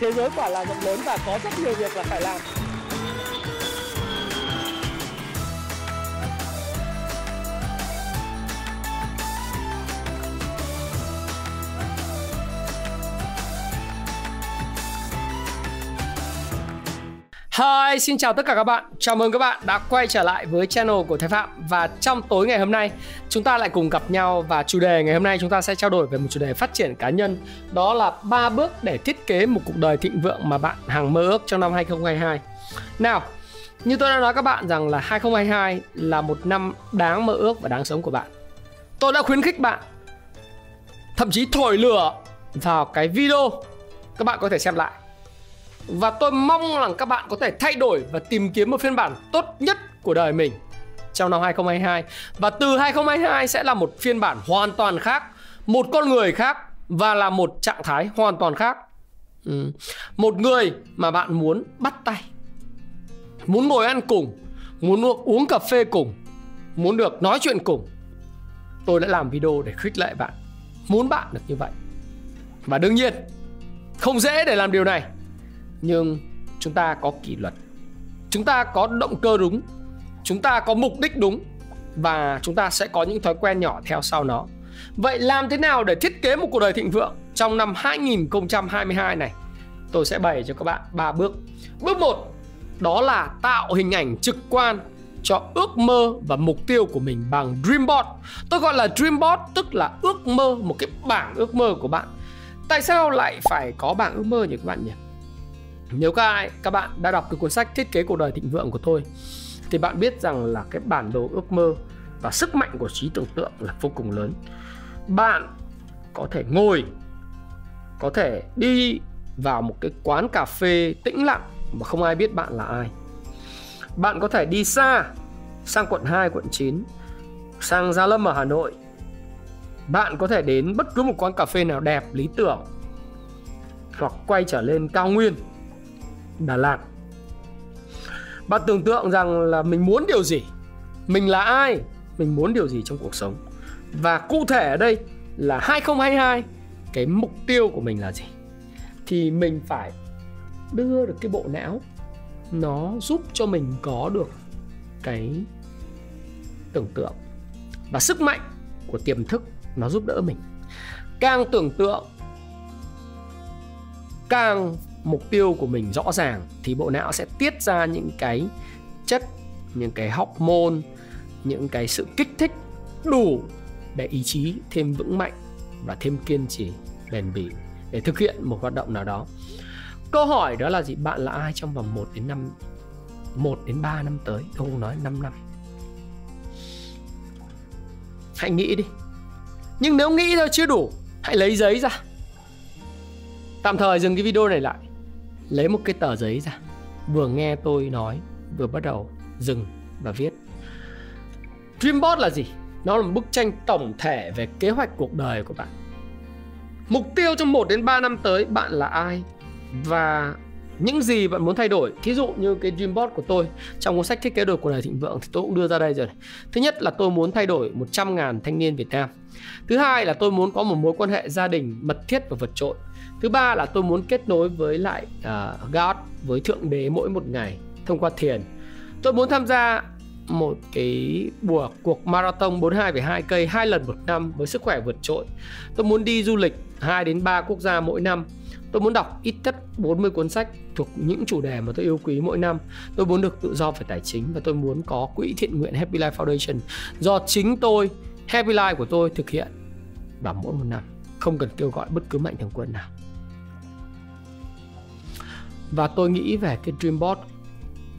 thế giới quả là rộng lớn và có rất nhiều việc là phải làm. Hi, xin chào tất cả các bạn. Chào mừng các bạn đã quay trở lại với channel của Thái Phạm và trong tối ngày hôm nay chúng ta lại cùng gặp nhau và chủ đề ngày hôm nay chúng ta sẽ trao đổi về một chủ đề phát triển cá nhân đó là ba bước để thiết kế một cuộc đời thịnh vượng mà bạn hằng mơ ước trong năm 2022. Nào, như tôi đã nói các bạn rằng là 2022 là một năm đáng mơ ước và đáng sống của bạn. Tôi đã khuyến khích bạn thậm chí thổi lửa vào cái video các bạn có thể xem lại và tôi mong rằng các bạn có thể thay đổi và tìm kiếm một phiên bản tốt nhất của đời mình trong năm 2022 và từ 2022 sẽ là một phiên bản hoàn toàn khác, một con người khác và là một trạng thái hoàn toàn khác. Ừ. Một người mà bạn muốn bắt tay, muốn ngồi ăn cùng, muốn uống cà phê cùng, muốn được nói chuyện cùng. Tôi đã làm video để khích lệ bạn, muốn bạn được như vậy. Và đương nhiên, không dễ để làm điều này nhưng chúng ta có kỷ luật chúng ta có động cơ đúng chúng ta có mục đích đúng và chúng ta sẽ có những thói quen nhỏ theo sau nó vậy làm thế nào để thiết kế một cuộc đời thịnh vượng trong năm 2022 này tôi sẽ bày cho các bạn ba bước bước một, đó là tạo hình ảnh trực quan cho ước mơ và mục tiêu của mình bằng Dreamboard. Tôi gọi là Dreamboard tức là ước mơ, một cái bảng ước mơ của bạn. Tại sao lại phải có bảng ước mơ nhỉ các bạn nhỉ? Nếu các ai các bạn đã đọc cái cuốn sách Thiết kế cuộc đời thịnh vượng của tôi thì bạn biết rằng là cái bản đồ ước mơ và sức mạnh của trí tưởng tượng là vô cùng lớn. Bạn có thể ngồi có thể đi vào một cái quán cà phê tĩnh lặng mà không ai biết bạn là ai. Bạn có thể đi xa sang quận 2, quận 9, sang Gia Lâm ở Hà Nội. Bạn có thể đến bất cứ một quán cà phê nào đẹp, lý tưởng hoặc quay trở lên cao nguyên Đà Lạt. Bạn tưởng tượng rằng là mình muốn điều gì? Mình là ai? Mình muốn điều gì trong cuộc sống? Và cụ thể ở đây là 2022 Cái mục tiêu của mình là gì? Thì mình phải đưa được cái bộ não, Nó giúp cho mình có được cái tưởng tượng Và sức mạnh của tiềm thức nó giúp đỡ mình. Càng tưởng tượng, càng mục tiêu của mình rõ ràng, thì bộ não sẽ tiết ra những cái chất, những cái hormone, những cái sự kích thích đủ để ý chí thêm vững mạnh và thêm kiên trì, bền bỉ để thực hiện một hoạt động nào đó. Câu hỏi đó là gì? Bạn là ai trong vòng 1 đến 5 1 đến 3 năm tới? Tôi không nói 5 năm. Hãy nghĩ đi. Nhưng nếu nghĩ thôi chưa đủ, hãy lấy giấy ra. Tạm thời dừng cái video này lại lấy một cái tờ giấy ra vừa nghe tôi nói, vừa bắt đầu dừng và viết Dreamboard là gì? Nó là một bức tranh tổng thể về kế hoạch cuộc đời của bạn Mục tiêu trong 1 đến 3 năm tới, bạn là ai? Và những gì bạn muốn thay đổi Thí dụ như cái Dreamboard của tôi Trong cuốn sách thiết kế đổi cuộc đời thịnh vượng Thì tôi cũng đưa ra đây rồi Thứ nhất là tôi muốn thay đổi 100.000 thanh niên Việt Nam Thứ hai là tôi muốn có một mối quan hệ gia đình mật thiết và vượt trội thứ ba là tôi muốn kết nối với lại uh, God với thượng đế mỗi một ngày thông qua thiền tôi muốn tham gia một cái buổi cuộc marathon 42,2 cây hai lần một năm với sức khỏe vượt trội. Tôi muốn đi du lịch 2 đến 3 quốc gia mỗi năm. Tôi muốn đọc ít nhất 40 cuốn sách thuộc những chủ đề mà tôi yêu quý mỗi năm. Tôi muốn được tự do về tài chính và tôi muốn có quỹ thiện nguyện Happy Life Foundation. Do chính tôi, Happy Life của tôi thực hiện vào mỗi một năm. Không cần kêu gọi bất cứ mạnh thường quân nào. Và tôi nghĩ về cái Dreamboard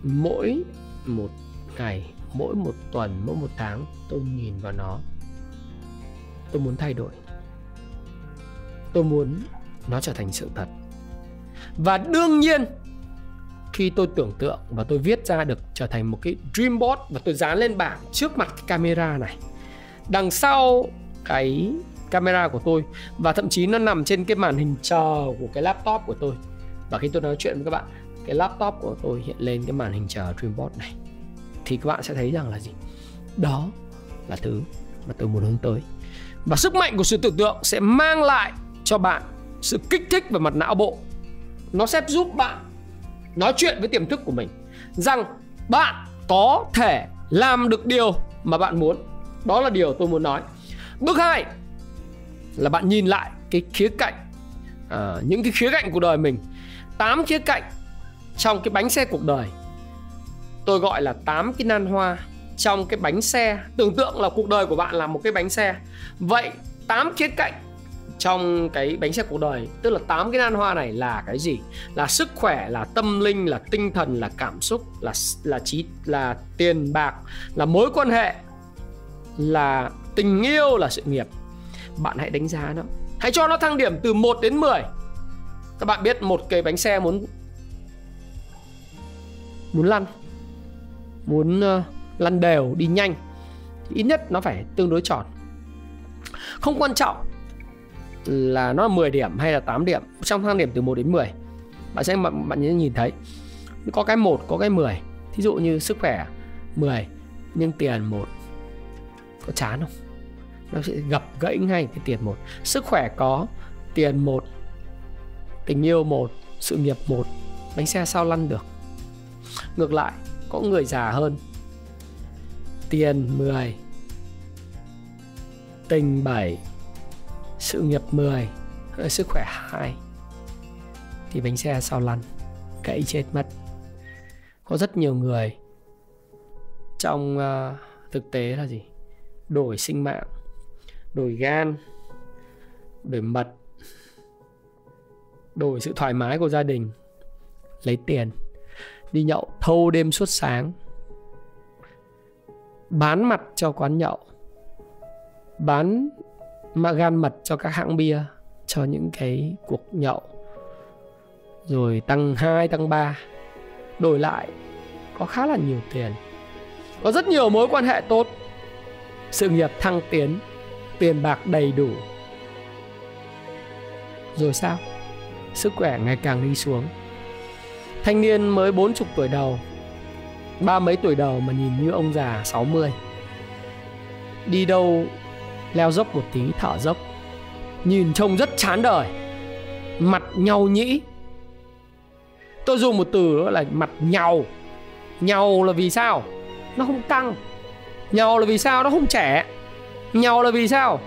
mỗi một ngày mỗi một tuần mỗi một tháng tôi nhìn vào nó. Tôi muốn thay đổi. Tôi muốn nó trở thành sự thật. Và đương nhiên, khi tôi tưởng tượng và tôi viết ra được trở thành một cái dreamboard và tôi dán lên bảng trước mặt cái camera này, đằng sau cái camera của tôi và thậm chí nó nằm trên cái màn hình chờ của cái laptop của tôi. Và khi tôi nói chuyện với các bạn, cái laptop của tôi hiện lên cái màn hình chờ Dreamboard này, thì các bạn sẽ thấy rằng là gì? Đó là thứ mà tôi muốn hướng tới. Và sức mạnh của sự tưởng tượng sẽ mang lại cho bạn sự kích thích về mặt não bộ. Nó sẽ giúp bạn nói chuyện với tiềm thức của mình rằng bạn có thể làm được điều mà bạn muốn. Đó là điều tôi muốn nói. Bước hai là bạn nhìn lại cái khía cạnh à, những cái khía cạnh của đời mình. Tám khía cạnh trong cái bánh xe cuộc đời. Tôi gọi là tám cái nan hoa trong cái bánh xe. Tưởng tượng là cuộc đời của bạn là một cái bánh xe. Vậy tám khía cạnh trong cái bánh xe cuộc đời. Tức là tám cái nan hoa này là cái gì? Là sức khỏe là tâm linh là tinh thần là cảm xúc là là trí là tiền bạc là mối quan hệ là tình yêu là sự nghiệp. Bạn hãy đánh giá nó. Hãy cho nó thăng điểm từ 1 đến 10 các bạn biết một cái bánh xe muốn muốn lăn muốn uh, lăn đều đi nhanh thì ít nhất nó phải tương đối tròn. Không quan trọng là nó là 10 điểm hay là 8 điểm? Trong thang điểm từ 1 đến 10 bạn sẽ bạn, bạn nhìn thấy có cái 1 có cái 10 thí dụ như sức khỏe 10 nhưng tiền 1 có chán không? Nó sẽ gặp gãy ngay cái tiền 1 sức khỏe có tiền 1 tình yêu 1 sự nghiệp 1 bánh xe sao lăn được? Ngược lại có người già hơn. Tiền 10 tình 7 sự nghiệp 10 sức khỏe 2 thì bánh xe sao lăn gãy chết mất. Có rất nhiều người trong uh, thực tế là gì? Đổi sinh mạng đổi gan đổi mật đổi sự thoải mái của gia đình lấy tiền đi nhậu thâu đêm suốt sáng bán mặt cho quán nhậu bán mà gan mật cho các hãng bia cho những cái cuộc nhậu. Rồi tăng 2, tăng 3 đổi lại có khá là nhiều tiền. Có rất nhiều mối quan hệ tốt. Sự nghiệp thăng tiến tiền bạc đầy đủ. Rồi sao? Sức khỏe ngày càng đi xuống. Thanh niên mới 40 tuổi đầu. Ba mấy tuổi đầu mà nhìn như ông già 60 đi đâu leo dốc một tí, thở dốc. Nhìn trông rất chán đời. Mặt nhau nhĩ. Tôi dùng một từ đó là mặt nhau. Nhau là vì sao? Nó không căng. Nhau là vì sao? Nó không trẻ. Nhau là vì sao?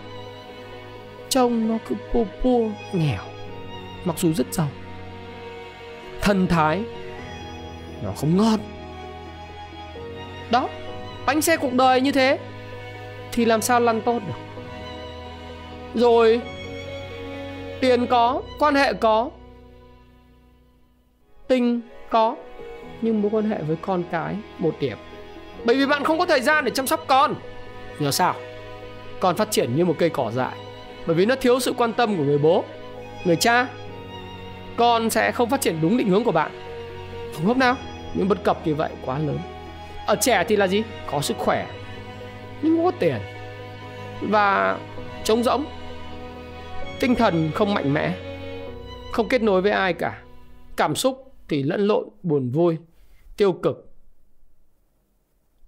Trông nó cứ pô pô nghèo. Mặc dù rất giàu. Thân thái, nó không ngon. Đó, bánh xe cuộc đời như thế, thì làm sao lăn tốt được? Rồi. Tiền có, quan hệ có. Tình có, nhưng mối quan hệ với con cái một điểm. Bởi vì bạn không có thời gian để chăm sóc con. Nhờ sao? Con phát triển như một cây cỏ dại. Bởi vì nó thiếu sự quan tâm của người bố, người cha. Con sẽ không phát triển đúng định hướng của bạn. Không nào. Những bất cập như vậy quá lớn. Ở trẻ thì là gì? Có sức khỏe, nhưng không có tiền. Và trống rỗng tinh thần không mạnh mẽ không kết nối với ai cả. Cảm xúc thì lẫn lộn buồn vui tiêu cực.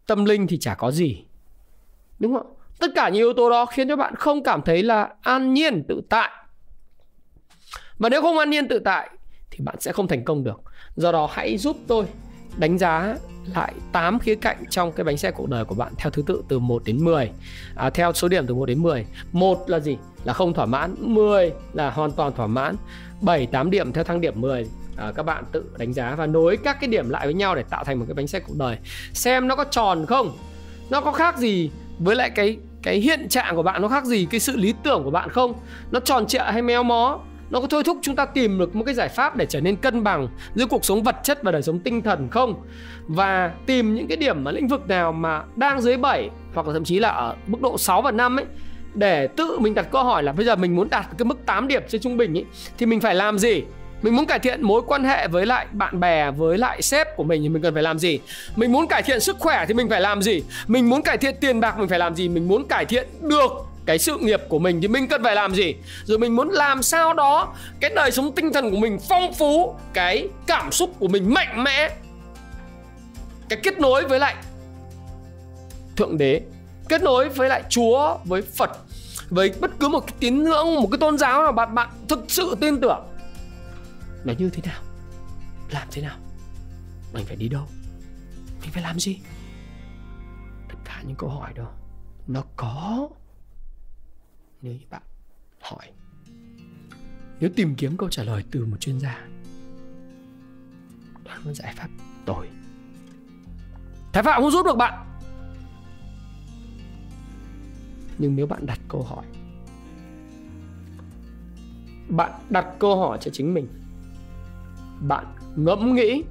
Tâm linh thì chả có gì đúng không? Tất cả những yếu tố đó khiến cho bạn không cảm thấy là an nhiên tự tại. Và nếu không an nhiên tự tại thì bạn sẽ không thành công được. Do đó hãy giúp tôi đánh giá lại 8 khía cạnh trong cái bánh xe cuộc đời của bạn theo thứ tự từ 1 đến 10 à, theo số điểm từ 1 đến 10 một là gì? Là không thỏa mãn 10 là hoàn toàn thỏa mãn. 7 8 điểm theo thang điểm 10 à, các bạn tự đánh giá và nối các cái điểm lại với nhau để tạo thành một cái bánh xe cuộc đời. Xem nó có tròn không? Nó có khác gì với lại cái cái hiện trạng của bạn? Nó khác gì cái sự lý tưởng của bạn không? Nó tròn trịa hay méo mó? Nó có thôi thúc chúng ta tìm được một cái giải pháp để trở nên cân bằng giữa cuộc sống vật chất và đời sống tinh thần không? Và tìm những cái điểm mà lĩnh vực nào mà đang dưới 7 hoặc là thậm chí là ở mức độ 6 và 5 ấy để tự mình đặt câu hỏi là bây giờ mình muốn đạt cái mức 8 điểm trên trung bình ý, thì mình phải làm gì? Mình muốn cải thiện mối quan hệ với lại bạn bè với lại sếp của mình thì mình cần phải làm gì? Mình muốn cải thiện sức khỏe thì mình phải làm gì? Mình muốn cải thiện tiền bạc mình phải làm gì? Mình muốn cải thiện được cái sự nghiệp của mình thì mình cần phải làm gì? Rồi mình muốn làm sao đó cái đời sống tinh thần của mình phong phú cái cảm xúc của mình mạnh mẽ cái kết nối với lại thượng đế kết nối với lại chúa với phật với bất cứ một cái tín ngưỡng, một cái tôn giáo nào bạn bạn thực sự tin tưởng nó như thế nào, làm thế nào, mình phải đi đâu, mình phải làm gì? Tất cả những câu hỏi đó, nó có nếu như bạn hỏi. Nếu tìm kiếm câu trả lời từ một chuyên gia, đó là một giải pháp tồi. Thái phạm không giúp được bạn nhưng nếu bạn đặt câu hỏi, bạn đặt câu hỏi cho chính mình, bạn ngẫm nghĩ,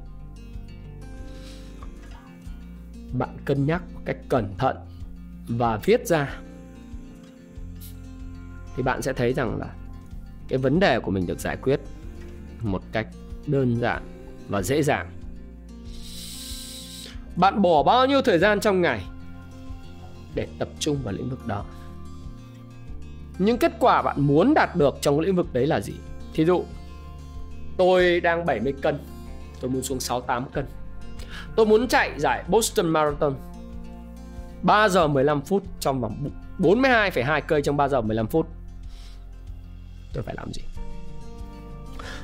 bạn cân nhắc một cách cẩn thận và viết ra, thì bạn sẽ thấy rằng là cái vấn đề của mình được giải quyết một cách đơn giản và dễ dàng. Bạn bỏ bao nhiêu thời gian trong ngày? Để tập trung vào lĩnh vực đó. Những kết quả bạn muốn đạt được trong lĩnh vực đấy là gì? Thí dụ tôi đang 70 cân tôi muốn xuống 68 cân. Tôi muốn chạy giải Boston Marathon 3 giờ 15 phút trong vòng 42,2 cây trong 3 giờ 15 phút. Tôi phải làm gì?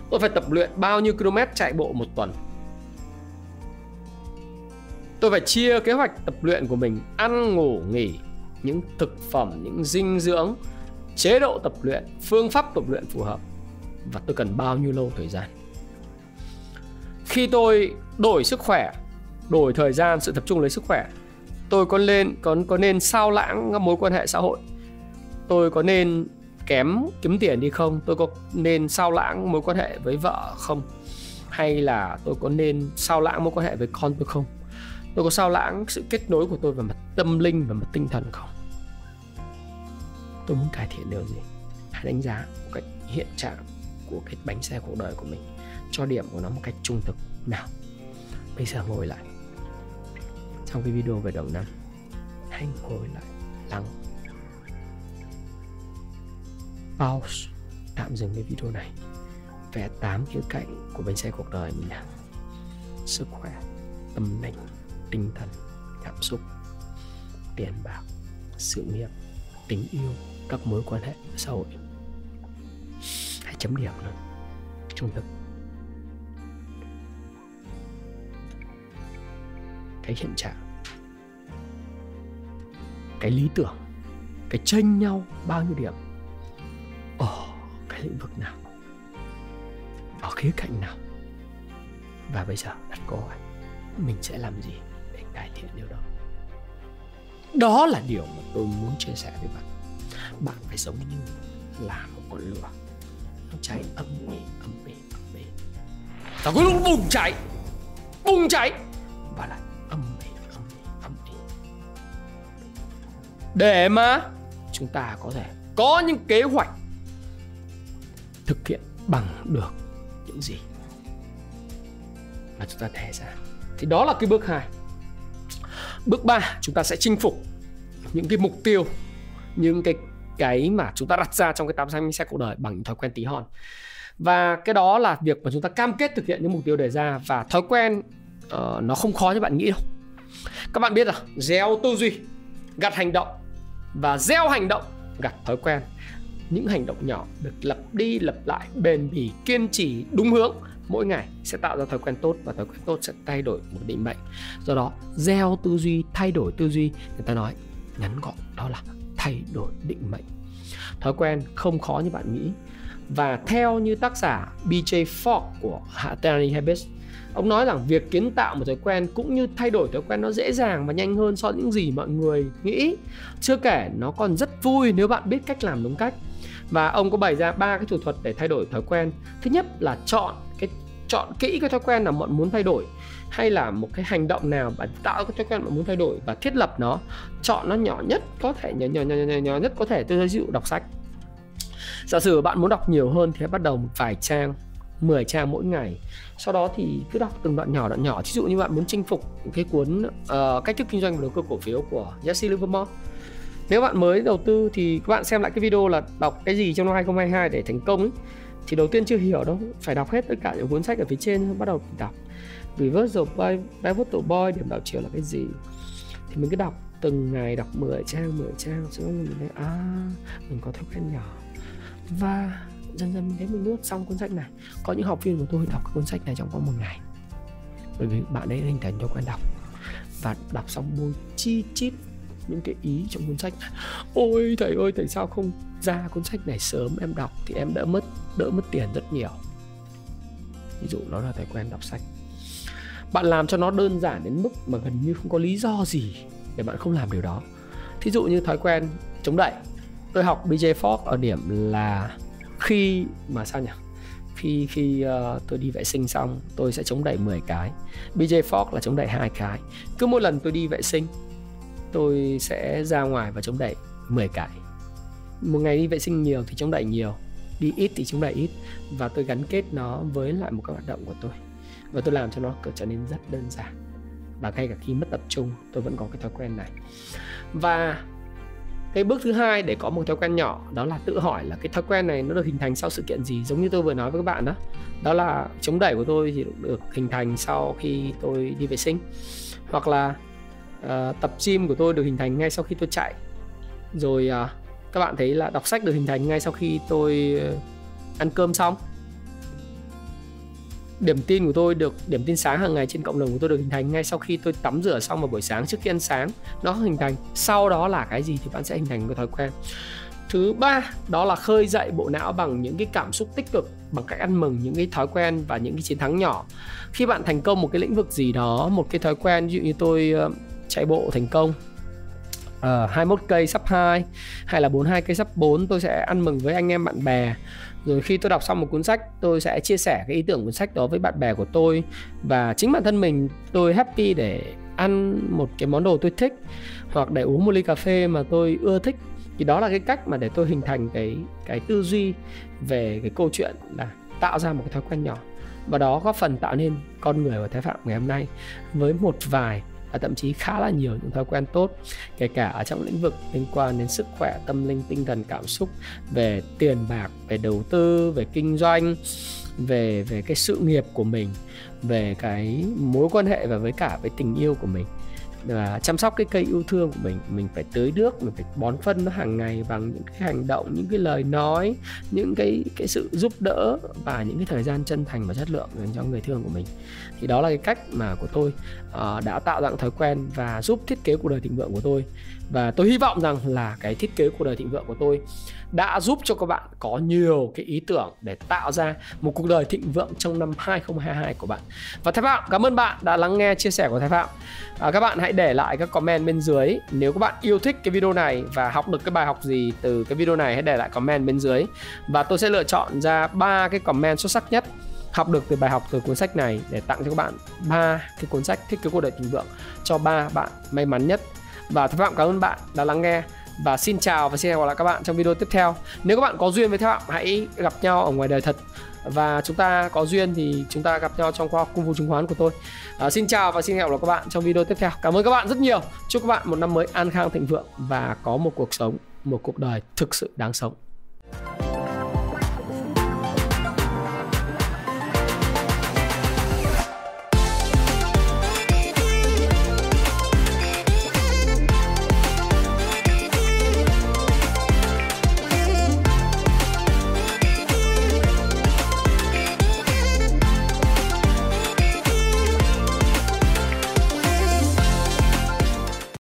Tôi phải tập luyện bao nhiêu km chạy bộ một tuần? Tôi phải chia kế hoạch tập luyện của mình, ăn, ngủ, nghỉ, những thực phẩm, những dinh dưỡng, chế độ tập luyện, phương pháp tập luyện phù hợp. Và tôi cần bao nhiêu lâu thời gian? Khi tôi đổi sức khỏe, đổi thời gian, sự tập trung lấy sức khỏe, tôi có lên, có có nên sao lãng các mối quan hệ xã hội? Tôi có nên kém kiếm tiền đi không? Tôi có nên sao lãng mối quan hệ với vợ không? Hay là tôi có nên sao lãng mối quan hệ với con tôi không? Tôi có sao lãng sự kết nối của tôi về mặt tâm linh và mặt tinh thần không? Tôi muốn cải thiện điều gì? Hãy đánh giá một cách hiện trạng của cái bánh xe cuộc đời của mình, cho điểm của nó một cách trung thực. Nào, bây giờ ngồi lại. Trong cái video về đầu năm, hãy ngồi lại, lắng. Pause, tạm dừng cái video này. Vẽ tám khía cạnh của bánh xe cuộc đời mình nào sức khỏe, tâm linh tinh thần, cảm xúc, tiền bạc, sự nghiệp, tình yêu, các mối quan hệ xã hội. Hãy chấm điểm nữa trung thực. Cái hiện trạng, cái lý tưởng, cái tranh nhau bao nhiêu điểm ở cái lĩnh vực nào, ở khía cạnh nào. Và bây giờ đặt câu hỏi mình sẽ làm gì? Cải thiện điều đó. Đó là điều mà tôi muốn chia sẻ với bạn. Bạn phải giống như là một con lửa. Nó cháy âm ỉ âm ỉ âm ỉ và cuối lúc bùng cháy. Bùng cháy. Và lại âm ỉ âm ỉ âm ỉ để mà chúng ta có thể có những kế hoạch thực hiện bằng được những gì mà chúng ta đề ra. Thì đó là cái bước hai bước 3 chúng ta sẽ chinh phục những cái mục tiêu những cái cái mà chúng ta đặt ra trong cái tám xanh xe cuộc đời bằng những thói quen tí hon. Và cái đó là việc mà chúng ta cam kết thực hiện những mục tiêu đề ra và thói quen uh, nó không khó như bạn nghĩ đâu. Các bạn biết là gieo tư duy gặt hành động và gieo hành động gặt thói quen. Những hành động nhỏ được lặp đi lặp lại bền bỉ kiên trì đúng hướng mỗi ngày sẽ tạo ra thói quen tốt và thói quen tốt sẽ thay đổi một định mệnh. Do đó, gieo tư duy, thay đổi tư duy, người ta nói ngắn gọn, đó là thay đổi định mệnh. Thói quen không khó như bạn nghĩ. Và theo như tác giả BJ Fogg của Tiny Habits, ông nói rằng việc kiến tạo một thói quen cũng như thay đổi thói quen nó dễ dàng và nhanh hơn so với những gì mọi người nghĩ. Chưa kể, nó còn rất vui nếu bạn biết cách làm đúng cách. Và ông có bày ra ba cái thủ thuật để thay đổi thói quen. Thứ nhất là chọn chọn kỹ cái thói quen nào bạn muốn thay đổi hay là một cái hành động nào bạn tạo cái thói quen bạn muốn thay đổi và thiết lập nó chọn nó nhỏ nhất có thể nhỏ nhỏ nhỏ nhỏ, nhỏ nhất có thể. Tôi giới dụ đọc sách. Giả sử bạn muốn đọc nhiều hơn thì hãy bắt đầu một vài trang 10 trang mỗi ngày. Sau đó thì cứ đọc từng đoạn nhỏ đoạn nhỏ. Ví dụ như bạn muốn chinh phục cái cuốn uh, cách thức kinh doanh và đầu cơ cổ phiếu của Jesse Livermore. Nếu bạn mới đầu tư thì các bạn xem lại cái video là đọc cái gì trong năm 2022 để thành công ấy thì đầu tiên chưa hiểu đâu, phải đọc hết tất cả những cuốn sách ở phía trên, bắt đầu đọc. Reversal by pivotal boy điểm đảo chiều là cái gì? Thì mình cứ đọc từng ngày, đọc 10 trang 10 trang, xong rồi mình thấy à mình có thói quen nhỏ. Và dần dần mình thấy mình nuốt xong cuốn sách này. Có những học viên của tôi đọc cuốn sách này trong vòng một ngày. Bởi vì bạn ấy hình thành thói quen đọc. Và đọc xong bôi chi chít những cái ý trong cuốn sách này. ôi thầy ơi thầy sao không ra cuốn sách này sớm em đọc thì em đã mất đỡ mất tiền rất nhiều. Ví dụ nó là thói quen đọc sách. Bạn làm cho nó đơn giản đến mức mà gần như không có lý do gì để bạn không làm điều đó. Thí dụ như thói quen chống đẩy tôi học BJ Fogg ở điểm là khi mà sao nhỉ? Khi khi uh, tôi đi vệ sinh xong tôi sẽ chống đẩy 10 cái. BJ Fogg là chống đẩy hai cái. Cứ mỗi lần tôi đi vệ sinh tôi sẽ ra ngoài và chống đẩy 10 cái. Một ngày đi vệ sinh nhiều thì chống đẩy nhiều đi ít thì chúng lại ít. Và tôi gắn kết nó với lại một cái hoạt động của tôi. Và tôi làm cho nó trở nên rất đơn giản. Và ngay cả khi mất tập trung tôi vẫn có cái thói quen này. Và cái bước thứ hai để có một thói quen nhỏ đó là tự hỏi là cái thói quen này nó được hình thành sau sự kiện gì giống như tôi vừa nói với các bạn đó. Đó là chống đẩy của tôi thì được hình thành sau khi tôi đi vệ sinh. Hoặc là uh, tập gym của tôi được hình thành ngay sau khi tôi chạy. Rồi uh, các bạn thấy là đọc sách được hình thành ngay sau khi tôi ờ, ăn cơm xong. Điểm tin của tôi được, điểm tin sáng hàng ngày trên cộng đồng của tôi được hình thành ngay sau khi tôi tắm rửa xong vào buổi sáng trước khi ăn sáng. Nó hình thành, sau đó là cái gì thì bạn sẽ hình thành cái thói quen. Thứ ba, đó là khơi dậy bộ não bằng những cái cảm xúc tích cực, bằng cách ăn mừng những cái thói quen và những cái chiến thắng nhỏ. Khi bạn thành công một cái lĩnh vực gì đó, một cái thói quen, ví dụ như tôi ờ, chạy bộ thành công Ờ, uh, 21 cây sắp 2 hay là 42 cây sắp 4 tôi sẽ ăn mừng với anh em bạn bè. Rồi khi tôi đọc xong một cuốn sách tôi sẽ chia sẻ cái ý tưởng cuốn sách đó với bạn bè của tôi. Và chính bản thân mình tôi happy để ăn một cái món đồ tôi thích hoặc để uống một ly cà phê mà tôi ưa thích. Thì đó là cái cách mà để tôi hình thành cái cái tư duy về cái câu chuyện là tạo ra một cái thói quen nhỏ. Và đó góp phần tạo nên con người của Thái Phạm ngày hôm nay với một vài và thậm chí khá là nhiều những thói quen tốt, kể cả ở trong lĩnh vực liên quan đến sức khỏe, tâm linh, tinh thần, cảm xúc, về tiền bạc, về đầu tư, về kinh doanh, về về cái sự nghiệp của mình, về cái mối quan hệ và với cả với tình yêu của mình là chăm sóc cái cây yêu thương của mình mình phải tưới nước mình phải bón phân nó hàng ngày bằng những cái hành động những cái lời nói những cái cái sự giúp đỡ và những cái thời gian chân thành và chất lượng dành cho người thương của mình. Thì đó là cái cách mà của tôi uh, đã tạo ra thói quen và giúp thiết kế cuộc đời thịnh vượng của tôi và tôi hy vọng rằng là cái thiết kế cuộc đời thịnh vượng của tôi đã giúp cho các bạn có nhiều cái ý tưởng để tạo ra một cuộc đời thịnh vượng trong năm 2022 của bạn. Và Thái Phạm cảm ơn bạn đã lắng nghe chia sẻ của Thái Phạm. À, các bạn hãy để lại các comment bên dưới nếu các bạn yêu thích cái video này và học được cái bài học gì từ cái video này hãy để lại comment bên dưới và tôi sẽ lựa chọn ra ba cái comment xuất sắc nhất học được từ bài học từ cuốn sách này để tặng cho các bạn ba cái cuốn sách thiết kế cuộc đời thịnh vượng cho ba bạn may mắn nhất và Thái Phạm cảm ơn bạn đã lắng nghe. Và xin chào và xin hẹn gặp lại các bạn trong video tiếp theo. Nếu các bạn có duyên với Thái Phạm hãy gặp nhau ở ngoài đời thật. Và chúng ta có duyên thì chúng ta gặp nhau trong khoa cung phu chứng khoán của tôi. À, xin chào và xin hẹn gặp lại các bạn trong video tiếp theo. Cảm ơn các bạn rất nhiều. Chúc các bạn một năm mới an khang thịnh vượng và có một cuộc sống một cuộc đời thực sự đáng sống.